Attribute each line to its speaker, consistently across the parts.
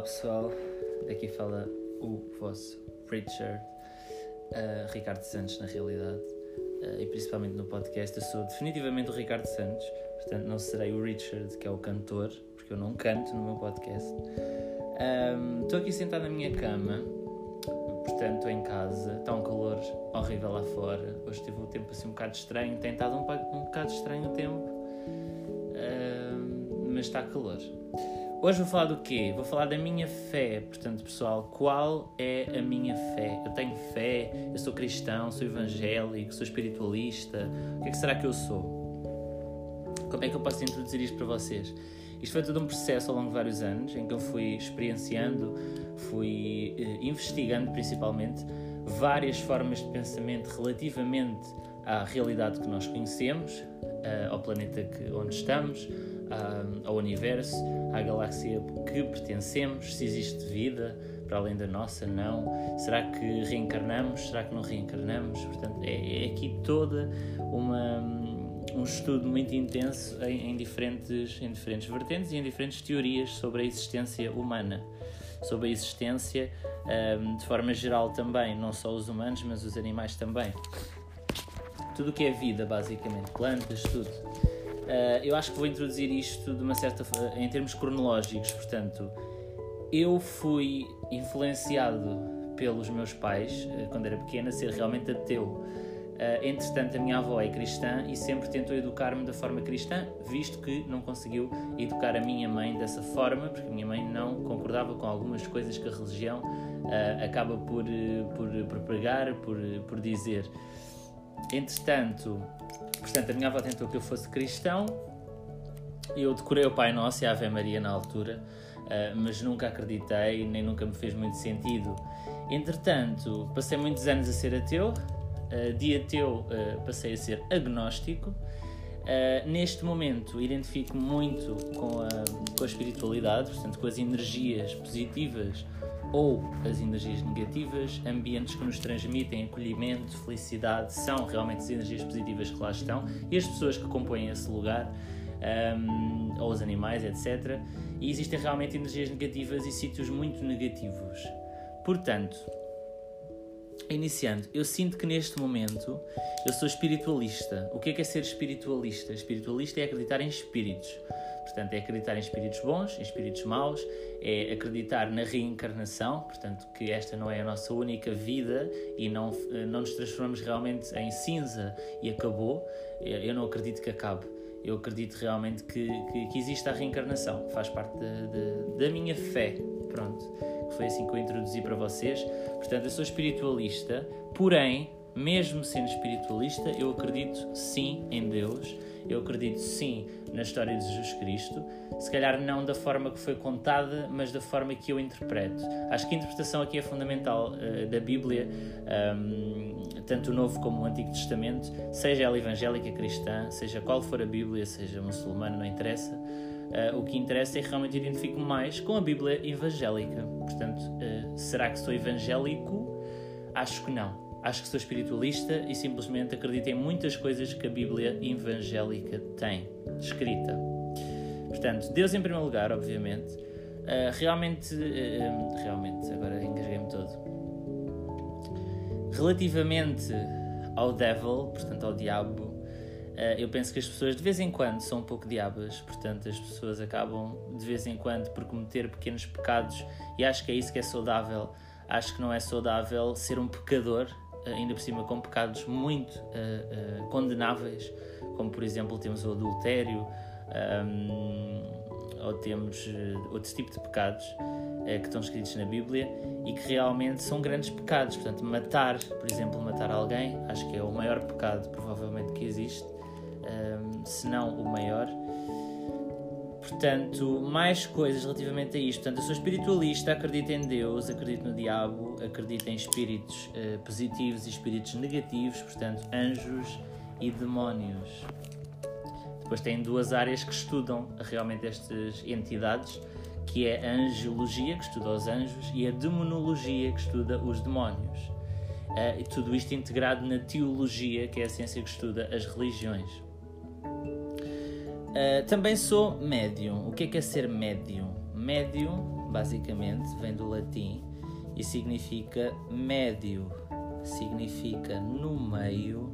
Speaker 1: Olá pessoal, daqui fala o vosso preacher, uh, Ricardo Santos, na realidade, uh, e principalmente no podcast. Eu sou definitivamente o Ricardo Santos, portanto não serei o Richard, que é o cantor, porque eu não canto no meu podcast. Estou um, aqui sentado na minha cama, portanto em casa, está um calor horrível lá fora. Hoje teve o tempo assim um bocado estranho, tem estado um, um bocado estranho o tempo, uh, mas está calor. Hoje vou falar do quê? Vou falar da minha fé. Portanto, pessoal, qual é a minha fé? Eu tenho fé, eu sou cristão, sou evangélico, sou espiritualista. O que é que será que eu sou? Como é que eu posso introduzir isto para vocês? Isto foi todo um processo ao longo de vários anos em que eu fui experienciando, fui eh, investigando principalmente várias formas de pensamento relativamente à realidade que nós conhecemos, eh, ao planeta que, onde estamos, ao universo, à galáxia que pertencemos, se existe vida para além da nossa, não. Será que reencarnamos? Será que não reencarnamos? Portanto, é, é aqui toda uma um estudo muito intenso em, em, diferentes, em diferentes vertentes e em diferentes teorias sobre a existência humana, sobre a existência um, de forma geral também, não só os humanos, mas os animais também. Tudo o que é vida, basicamente, plantas, tudo. Uh, eu acho que vou introduzir isto de uma certa em termos cronológicos, portanto, eu fui influenciado pelos meus pais uh, quando era pequena a ser realmente ateu. Uh, entretanto, a minha avó é cristã e sempre tentou educar-me da forma cristã, visto que não conseguiu educar a minha mãe dessa forma, porque a minha mãe não concordava com algumas coisas que a religião uh, acaba por, por, por pregar, por, por dizer. Entretanto, portanto, a minha avó tentou que eu fosse cristão. Eu decorei o Pai Nosso e a Ave Maria na altura, uh, mas nunca acreditei, nem nunca me fez muito sentido. Entretanto, passei muitos anos a ser ateu. Uh, de ateu, uh, passei a ser agnóstico. Neste momento, identifico muito com a, com a espiritualidade, portanto, com as energias positivas ou as energias negativas, ambientes que nos transmitem acolhimento, felicidade, são realmente as energias positivas que lá estão e as pessoas que compõem esse lugar, um, ou os animais, etc. E existem realmente energias negativas e sítios muito negativos. Portanto, iniciando, eu sinto que neste momento eu sou espiritualista. O que é, que é ser espiritualista? Espiritualista é acreditar em espíritos. Portanto, é acreditar em espíritos bons, em espíritos maus, é acreditar na reencarnação, portanto, que esta não é a nossa única vida e não, não nos transformamos realmente em cinza e acabou. Eu não acredito que acabe. Eu acredito realmente que, que, que existe a reencarnação, faz parte de, de, da minha fé. Pronto, foi assim que eu introduzi para vocês. Portanto, eu sou espiritualista, porém, mesmo sendo espiritualista, eu acredito sim em Deus eu acredito sim na história de Jesus Cristo, se calhar não da forma que foi contada, mas da forma que eu interpreto. Acho que a interpretação aqui é fundamental uh, da Bíblia, um, tanto o Novo como o Antigo Testamento, seja ela evangélica, cristã, seja qual for a Bíblia, seja muçulmana, não interessa. Uh, o que interessa é realmente identifico mais com a Bíblia evangélica. Portanto, uh, será que sou evangélico? Acho que não Acho que sou espiritualista e simplesmente acredito em muitas coisas que a Bíblia evangélica tem escrita. Portanto, Deus em primeiro lugar, obviamente. Uh, realmente, uh, realmente, agora engasguei-me todo. Relativamente ao devil, portanto ao diabo, eu penso que as pessoas de vez em quando são um pouco diabas, portanto as pessoas acabam de vez em quando por cometer pequenos pecados e acho que é isso que é saudável. Acho que não é saudável ser um pecador, ainda por cima com pecados muito uh, uh, condenáveis, como por exemplo temos o adultério, um, ou temos uh, outro tipo de pecados que estão escritos na Bíblia e que realmente são grandes pecados. Portanto, matar, por exemplo, matar alguém, acho que é o maior pecado provavelmente que existe, um, se não o maior. Portanto, mais coisas relativamente a isto. Portanto, eu sou espiritualista, acredito em Deus, acredito no diabo, acredito em espíritos uh, positivos e espíritos negativos, portanto, anjos e demónios. Depois tem duas áreas que estudam realmente estas entidades, que é a angiologia, que estuda os anjos, e a demonologia, que estuda os demónios. Uh, e tudo isto integrado na teologia, que é a ciência que estuda as religiões. Uh, também sou médium. O que é que é ser médium? Médium basicamente, vem do latim e significa médio, significa no meio,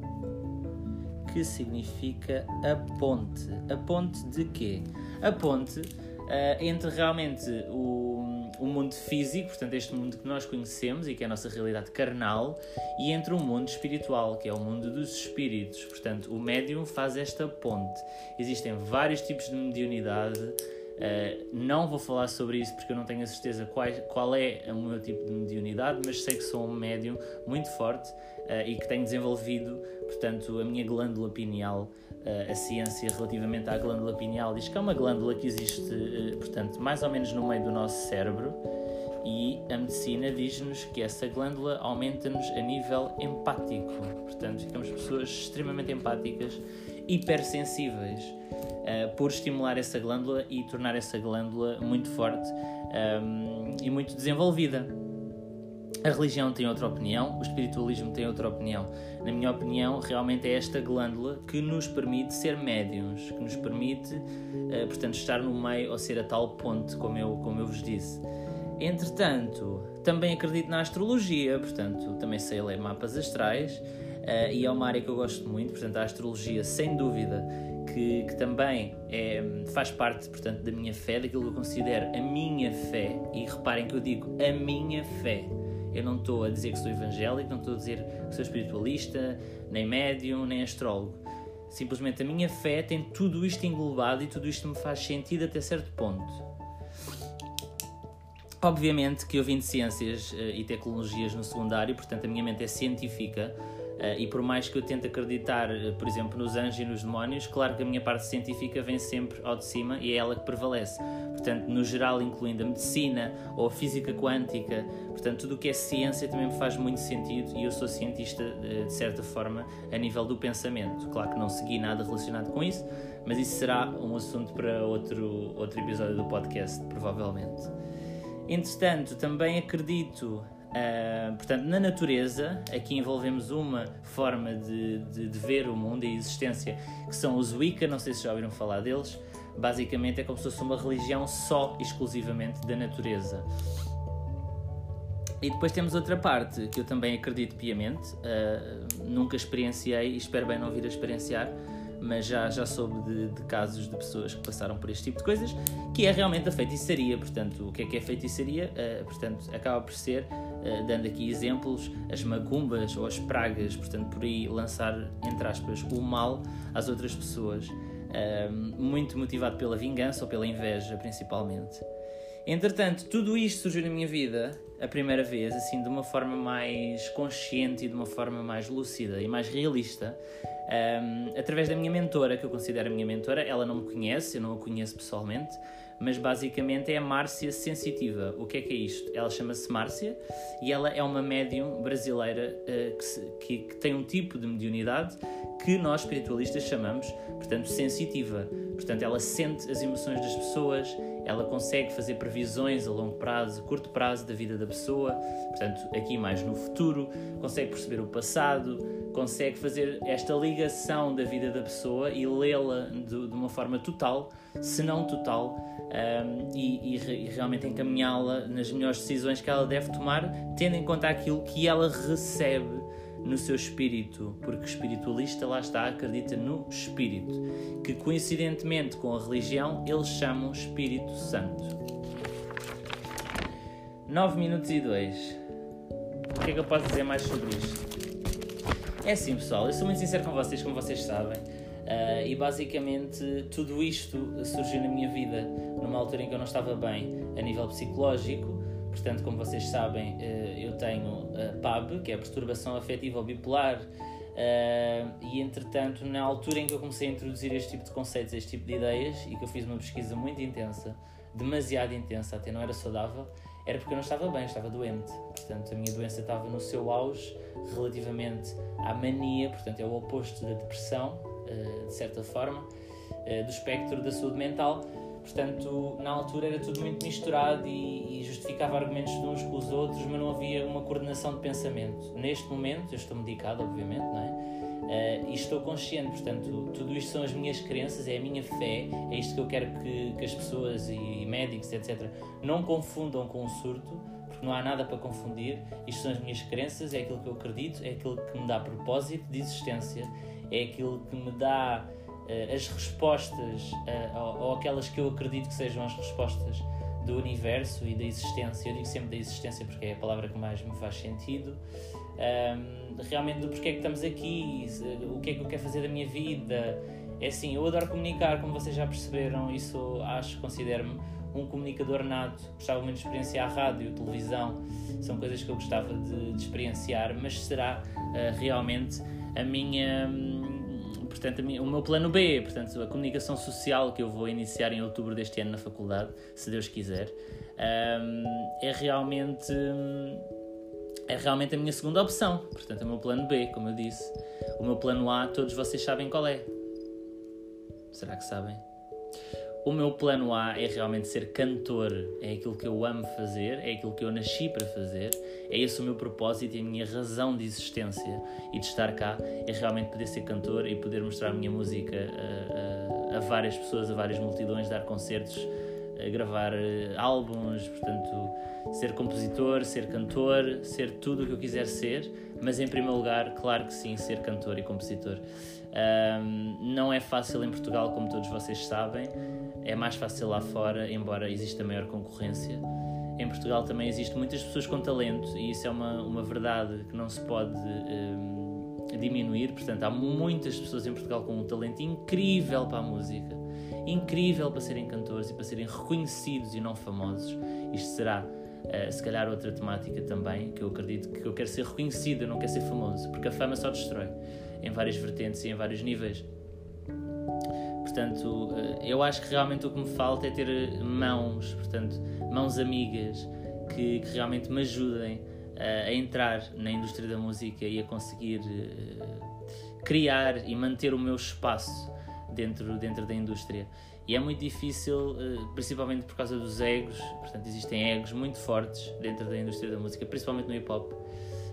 Speaker 1: que significa a ponte. A ponte de quê? A ponte uh, entre realmente o, o mundo físico, portanto, este mundo que nós conhecemos e que é a nossa realidade carnal, e entre o mundo espiritual, que é o mundo dos espíritos. Portanto, o médium faz esta ponte. Existem vários tipos de mediunidade Uh, não vou falar sobre isso porque eu não tenho a certeza qual, qual é o meu tipo de mediunidade, mas sei que sou um médium muito forte uh, e que tenho desenvolvido, portanto, a minha glândula pineal. Uh, a ciência relativamente à glândula pineal diz que é uma glândula que existe, portanto, mais ou menos no meio do nosso cérebro e a medicina diz-nos que essa glândula aumenta-nos a nível empático. Portanto, ficamos pessoas extremamente empáticas, hipersensíveis uh, por estimular essa glândula e tornar essa glândula muito forte um, ehm, e muito desenvolvida. A religião tem outra opinião, o espiritualismo tem outra opinião. Na minha opinião, realmente é esta glândula que nos permite ser médiums, que nos permite, uh, portanto, estar no meio ou ser a tal ponte, como eu, como eu vos disse. Entretanto, também acredito na astrologia, portanto, também sei ler mapas astrais uh, e é uma área que eu gosto muito, portanto, a astrologia, sem dúvida, que, que, também é, faz parte, portanto, da minha fé, daquilo que eu considero a minha fé, e reparem que eu digo a minha fé. Eu não estou a dizer que sou evangélico, não estou a dizer que sou espiritualista, nem médium, nem astrólogo. Simplesmente a minha fé tem tudo isto englobado e tudo isto me faz sentido até certo ponto. Obviamente que eu vim de ciências uh, e tecnologias no secundário, portanto a minha mente é científica e por mais que eu tente acreditar, uh, por exemplo, nos anjos e nos demónios, claro que a minha parte científica vem sempre ao de cima e é ela que prevalece. Portanto, no geral, incluindo a medicina ou a física quântica, portanto, tudo o que é ciência também me faz muito sentido e eu sou cientista de certa forma a nível do pensamento. Claro que não segui nada relacionado com isso, mas isso será um assunto para outro, outro episódio do podcast, provavelmente. Entretanto, também acredito Uh, portanto, na natureza, aqui envolvemos uma forma de, de, de, ver o mundo e a existência, que são os Wicca, não sei se já ouviram falar deles. Basicamente é como se fosse uma religião só, exclusivamente da natureza. E depois temos outra parte que eu também acredito piamente, uh, nunca experienciei e espero bem não vir a experienciar, mas já, já soube de, de, casos de pessoas que passaram por este tipo de coisas, que é realmente a feitiçaria. Portanto, o que é que é feitiçaria? Uh, portanto, acaba por ser, uh, dando aqui exemplos, as macumbas ou as pragas, portanto, por aí lançar, entre aspas, o mal às outras pessoas, uh, muito motivado pela vingança ou pela inveja, principalmente. Entretanto, tudo isto surgiu na minha vida a primeira vez, assim, de uma forma mais consciente e de uma forma mais lúcida e mais realista, um, através da minha mentora, que eu considero a minha mentora. Ela não me conhece, eu não a conheço pessoalmente, mas basicamente é a Márcia Sensitiva. O que é que é isto? Ela chama-se Márcia e ela é uma médium brasileira uh, que, se, que, que, tem um tipo de mediunidade que nós espiritualistas chamamos, portanto, sensitiva. Portanto, ela sente as emoções das pessoas, ela consegue fazer previsões a longo prazo, curto prazo da vida da pessoa, portanto, aqui mais no futuro, consegue perceber o passado, consegue fazer esta ligação da vida da pessoa e lê-la de, de, uma forma total, se não total, um, e, e, e, realmente encaminhá-la nas melhores decisões que ela deve tomar, tendo em conta aquilo que ela recebe no seu espírito, porque o espiritualista lá está, acredita no espírito, que coincidentemente com a religião eles chamam Espírito Santo. 9 minutos e 2. O que é que eu posso dizer mais sobre isto? É assim, pessoal, eu sou muito sincero com vocês, como vocês sabem, uh, e basicamente tudo isto surgiu na minha vida numa altura em que eu não estava bem a nível psicológico. Portanto, como vocês sabem, uh, eu tenho PAB, que é a perturbação afetiva bipolar, uh, e entretanto, na altura em que eu comecei a introduzir este tipo de conceitos, este tipo de ideias, e que eu fiz uma pesquisa muito intensa, demasiado intensa, até não era saudável, era porque eu não estava bem, estava doente. Portanto, a minha doença estava no seu auge relativamente à mania, portanto, é o oposto da depressão, eh, de certa forma, eh, do espectro da saúde mental. Portanto, na altura era tudo muito misturado e, justificava argumentos de uns com os outros, mas não havia uma coordenação de pensamento. Neste momento, eu estou medicado, obviamente, não é? Uh, e estou consciente, portanto, tudo isto são as minhas crenças, é a minha fé, é isto que eu quero que, que as pessoas e médicos, etc., não confundam com o surto, porque não há nada para confundir. Isto são as minhas crenças, é aquilo que eu acredito, é aquilo que me dá propósito de existência, é aquilo que me dá as respostas, uh, ou, aquelas que eu acredito que sejam as respostas do universo e da existência. Eu digo sempre da existência porque é a palavra que mais me faz sentido realmente do porquê é que estamos aqui, o que é que eu quero fazer da minha vida. É assim, eu adoro comunicar, como vocês já perceberam, isso acho, considero-me um comunicador nato. Gostava muito de experienciar rádio, televisão, são coisas que eu gostava de, de experienciar, mas será uh, realmente a minha. Portanto, minha, o meu plano B, portanto, a comunicação social que eu vou iniciar em outubro deste ano na faculdade, se Deus quiser, é realmente. É realmente a minha segunda opção. Portanto, é o meu plano B, como eu disse. O meu plano A, todos vocês sabem qual é. Será que sabem? O meu plano A é realmente ser cantor, é aquilo que eu amo fazer, é aquilo que eu nasci para fazer, é esse o meu propósito e a minha razão de existência e de estar cá, é realmente poder ser cantor e poder mostrar a minha música a, a, a várias pessoas, a várias multidões, dar concertos, gravar eh, álbuns, portanto, ser compositor, ser cantor, ser tudo o que eu quiser ser, mas em primeiro lugar, claro que sim, ser cantor e compositor. Um, não é fácil em Portugal, como todos vocês sabem, é mais fácil lá fora, embora exista maior concorrência. Em Portugal também existem muitas pessoas com talento e isso é uma, uma verdade que não se pode um, diminuir. Portanto, há muitas pessoas em Portugal com um talento incrível para a música, incrível para serem cantores e para serem reconhecidos e não famosos. Isto será Uh, se calhar outra temática também, que eu acredito que eu quero ser reconhecido, eu não quero ser famoso, porque a fama só destrói em várias vertentes e em vários níveis. Portanto, uh, eu acho que realmente o que me falta é ter mãos, portanto, mãos amigas que, que realmente me ajudem uh, a entrar na indústria da música e a conseguir criar e manter o meu espaço dentro, dentro da indústria. E é muito difícil, eh, principalmente por causa dos egos, portanto, existem egos muito fortes dentro da indústria da música, principalmente no hip hop.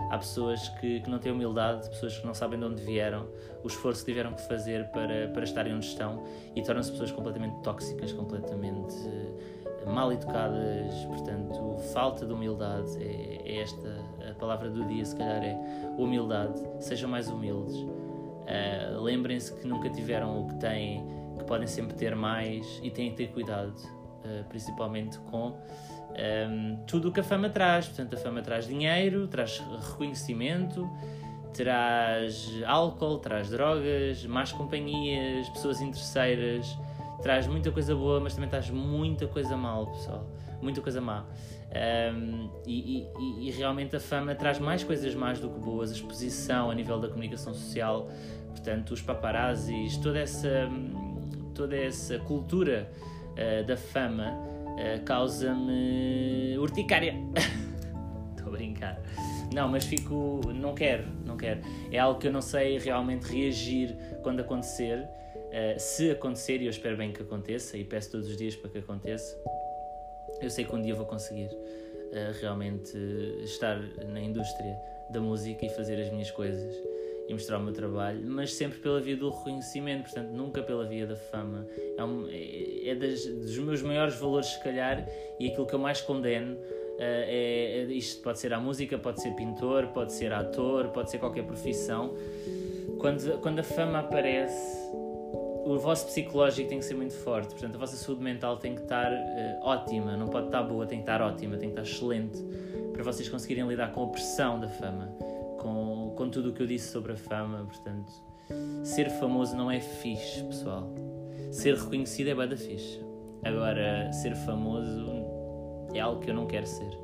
Speaker 1: Há pessoas que, que não têm humildade, pessoas que não sabem de onde vieram, o esforço que tiveram que fazer para, para estarem onde estão e tornam-se pessoas completamente tóxicas, completamente uh, mal educadas. Portanto, falta de humildade é, é, esta a palavra do dia, se calhar é humildade. Sejam mais humildes. Uh, Lembrem-se que nunca tiveram o que têm que podem sempre ter mais e têm que ter cuidado, uh, principalmente com um, tudo o que a fama traz. Portanto, a fama traz dinheiro, traz reconhecimento, traz álcool, traz drogas, más companhias, pessoas interesseiras, traz muita coisa boa, mas também traz muita coisa mal, pessoal. Muita coisa má. Um, e, e, e, realmente a fama traz mais coisas más do que boas, a exposição a nível da comunicação social, portanto, os paparazzis, toda essa toda essa cultura uh, da fama uh, causa-me urticária. Estou a brincar. Não, mas fico. Não quero, não quero. É algo que eu não sei realmente reagir quando acontecer. Uh, se acontecer, e eu espero bem que aconteça, e peço todos os dias para que aconteça, eu sei que um dia vou conseguir realmente estar na indústria da música e fazer as minhas coisas e mostrar o meu trabalho, mas sempre pela via do reconhecimento, portanto, nunca pela via da fama. É, um, é, é das, dos meus maiores valores, se calhar, e aquilo que eu mais condeno. Uh, é, é, isto pode ser a música, pode ser pintor, pode ser ator, pode ser qualquer profissão. Quando, quando a fama aparece, o vosso psicológico tem que ser muito forte, portanto, a vossa saúde mental tem que estar uh, ótima, não pode estar boa, tem que estar ótima, tem que estar excelente para vocês conseguirem lidar com a pressão da fama com, com tudo o que eu disse sobre a fama. Portanto, ser famoso não é fixe, pessoal. Ser reconhecido é bada fixe. Agora, ser famoso é algo que eu não quero ser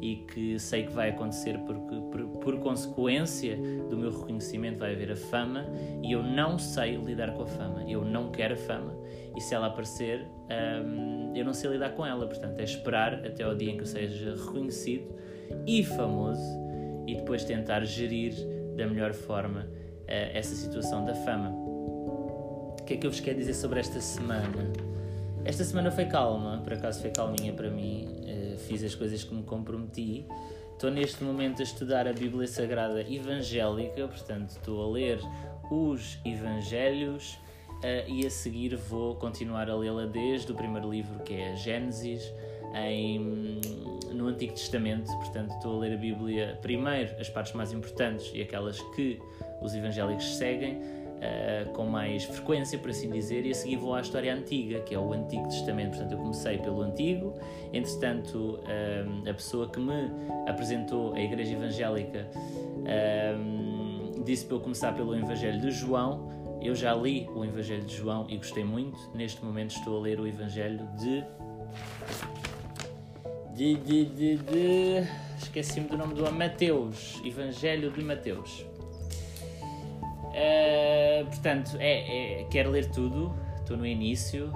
Speaker 1: e que sei que vai acontecer porque, por, por, consequência do meu reconhecimento vai haver a fama e eu não sei lidar com a fama. Eu não quero a fama e se ela aparecer, hum, eu não sei lidar com ela. Portanto, é esperar até ao dia em que eu seja reconhecido e famoso e depois tentar gerir da melhor forma uh, essa situação da fama. O que é que eu vos quero dizer sobre esta semana? Esta semana foi calma, por acaso foi calminha para mim, uh, fiz as coisas que me comprometi. Estou neste momento a estudar a Bíblia Sagrada Evangélica, portanto estou a ler os Evangelhos uh, e a seguir vou continuar a lê-la desde o primeiro livro, que é a Gênesis, em, no Antigo Testamento. Portanto, estou a ler a Bíblia primeiro, as partes mais importantes e aquelas que os evangélicos seguem, uh, com mais frequência, por assim dizer, e a seguir vou à história antiga, que é o Antigo Testamento. Portanto, eu comecei pelo Antigo, entretanto, uh, a pessoa que me apresentou a Igreja Evangélica uh, disse para eu começar pelo Evangelho de João. Eu já li o Evangelho de João e gostei muito. Neste momento estou a ler o Evangelho de. De. de. de. de... Esqueci-me do nome do. Mateus. Evangelho de Mateus. Uh, portanto, é, é, quero ler tudo, estou no início,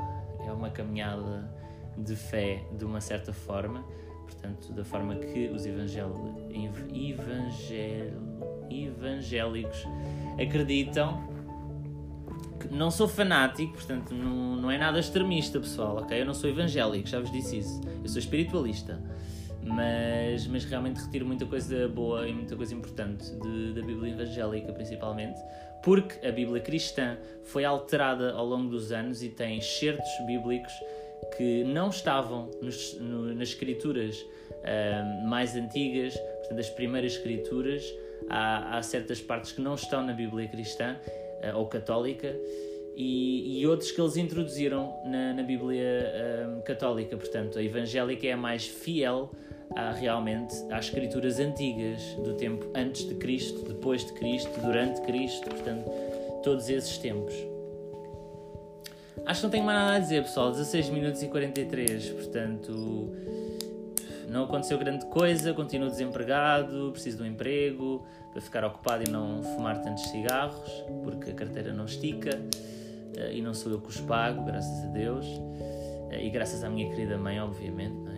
Speaker 1: é uma caminhada de fé de uma certa forma, portanto, da forma que os evangel, evangel, evangélicos acreditam. Não sou fanático, portanto, não, não é nada extremista, pessoal, ok? Eu não sou evangélico, já vos disse isso. Eu sou espiritualista mas, mas realmente retiro muita coisa boa e muita coisa importante de, da Bíblia evangélica, principalmente, porque a Bíblia cristã foi alterada ao longo dos anos e tem certos bíblicos que não estavam nos, no, nas escrituras uh, mais antigas, portanto, as primeiras escrituras. Há, há, certas partes que não estão na Bíblia cristã ou católica e, e, outros que eles introduziram na, na Bíblia uh, católica. Portanto, a evangélica é a mais fiel a, realmente às escrituras antigas, do tempo antes de Cristo, depois de Cristo, durante Cristo, portanto, todos esses tempos. Acho que não tenho mais nada a dizer, pessoal. 16 minutos e 43, portanto, não aconteceu grande coisa. Continuo desempregado, preciso de um emprego para ficar ocupado e não fumar tantos cigarros, porque a carteira não estica eh, e não sou eu que os pago, graças a Deus, eh, e graças à minha querida mãe, obviamente, é?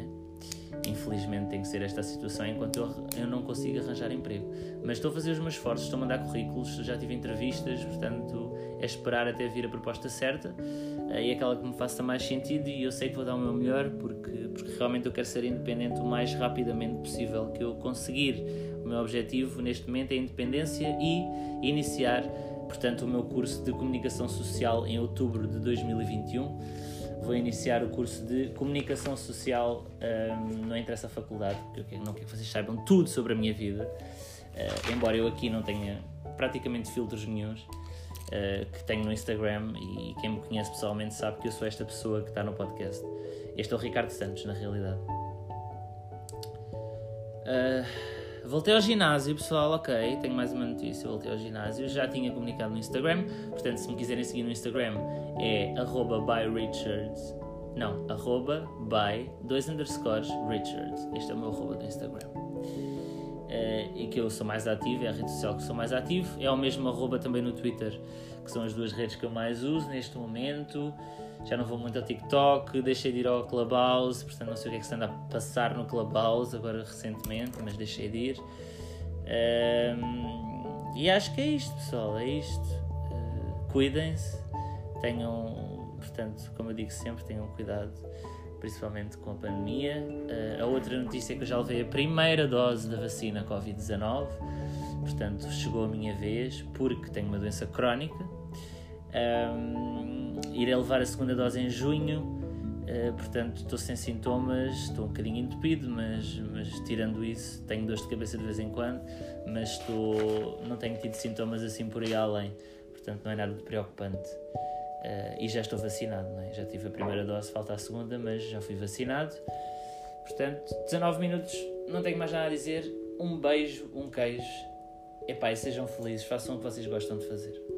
Speaker 1: Infelizmente tem que ser esta a situação enquanto eu, eu não consigo arranjar emprego. Mas estou a fazer os meus esforços, estou a mandar currículos, já tive entrevistas, portanto é esperar até vir a proposta certa eh, e aquela que me faça mais sentido e eu sei que vou dar o meu melhor porque, porque realmente eu quero ser independente o mais rapidamente possível que eu conseguir. O meu objetivo neste momento é a independência e iniciar, portanto, o meu curso de comunicação social em outubro de 2021 vou iniciar o curso de comunicação social, um, não interessa a faculdade, porque eu não quero que vocês saibam tudo sobre a minha vida, uh, embora eu aqui não tenha praticamente filtros nenhums uh, que tenho no Instagram e quem me conhece pessoalmente sabe que eu sou esta pessoa que está no podcast. Este é o Ricardo Santos, na realidade. Uh, Voltei ao ginásio, pessoal, ok, tenho mais uma notícia, voltei ao ginásio, já tinha comunicado no Instagram, portanto se me quiserem seguir no Instagram é byrichards, não, arroba by, dois underscores, richards, este é o meu arroba do Instagram. Uh, e que eu sou mais ativo, é a rede social que sou mais ativo, é o mesmo arroba também no Twitter, que são as duas redes que eu mais uso neste momento já não vou muito ao TikTok, deixei de ir ao Clubhouse, portanto não sei o que é que se anda a passar no Clubhouse agora recentemente, mas deixei de ir. Um, e acho que é isto, pessoal, é isto. Uh, Cuidem-se, tenham, portanto, como eu digo sempre, tenham cuidado, principalmente com a pandemia. Uh, a outra notícia é que eu já levei a primeira dose da vacina Covid-19, portanto, chegou a minha vez, porque tenho uma doença crónica. Um, irei levar a segunda dose em junho, uh, portanto estou sem sintomas, estou um bocadinho entupido, mas, mas tirando isso, tenho dores de cabeça de vez em quando, mas estou, não tenho tido sintomas assim por aí além, portanto não é nada de preocupante. Uh, e já estou vacinado, é? já tive a primeira dose, falta a segunda, mas já fui vacinado. Portanto, 19 minutos, não tenho mais nada a dizer. Um beijo, um queijo. Epá, e sejam felizes, façam o que vocês gostam de fazer.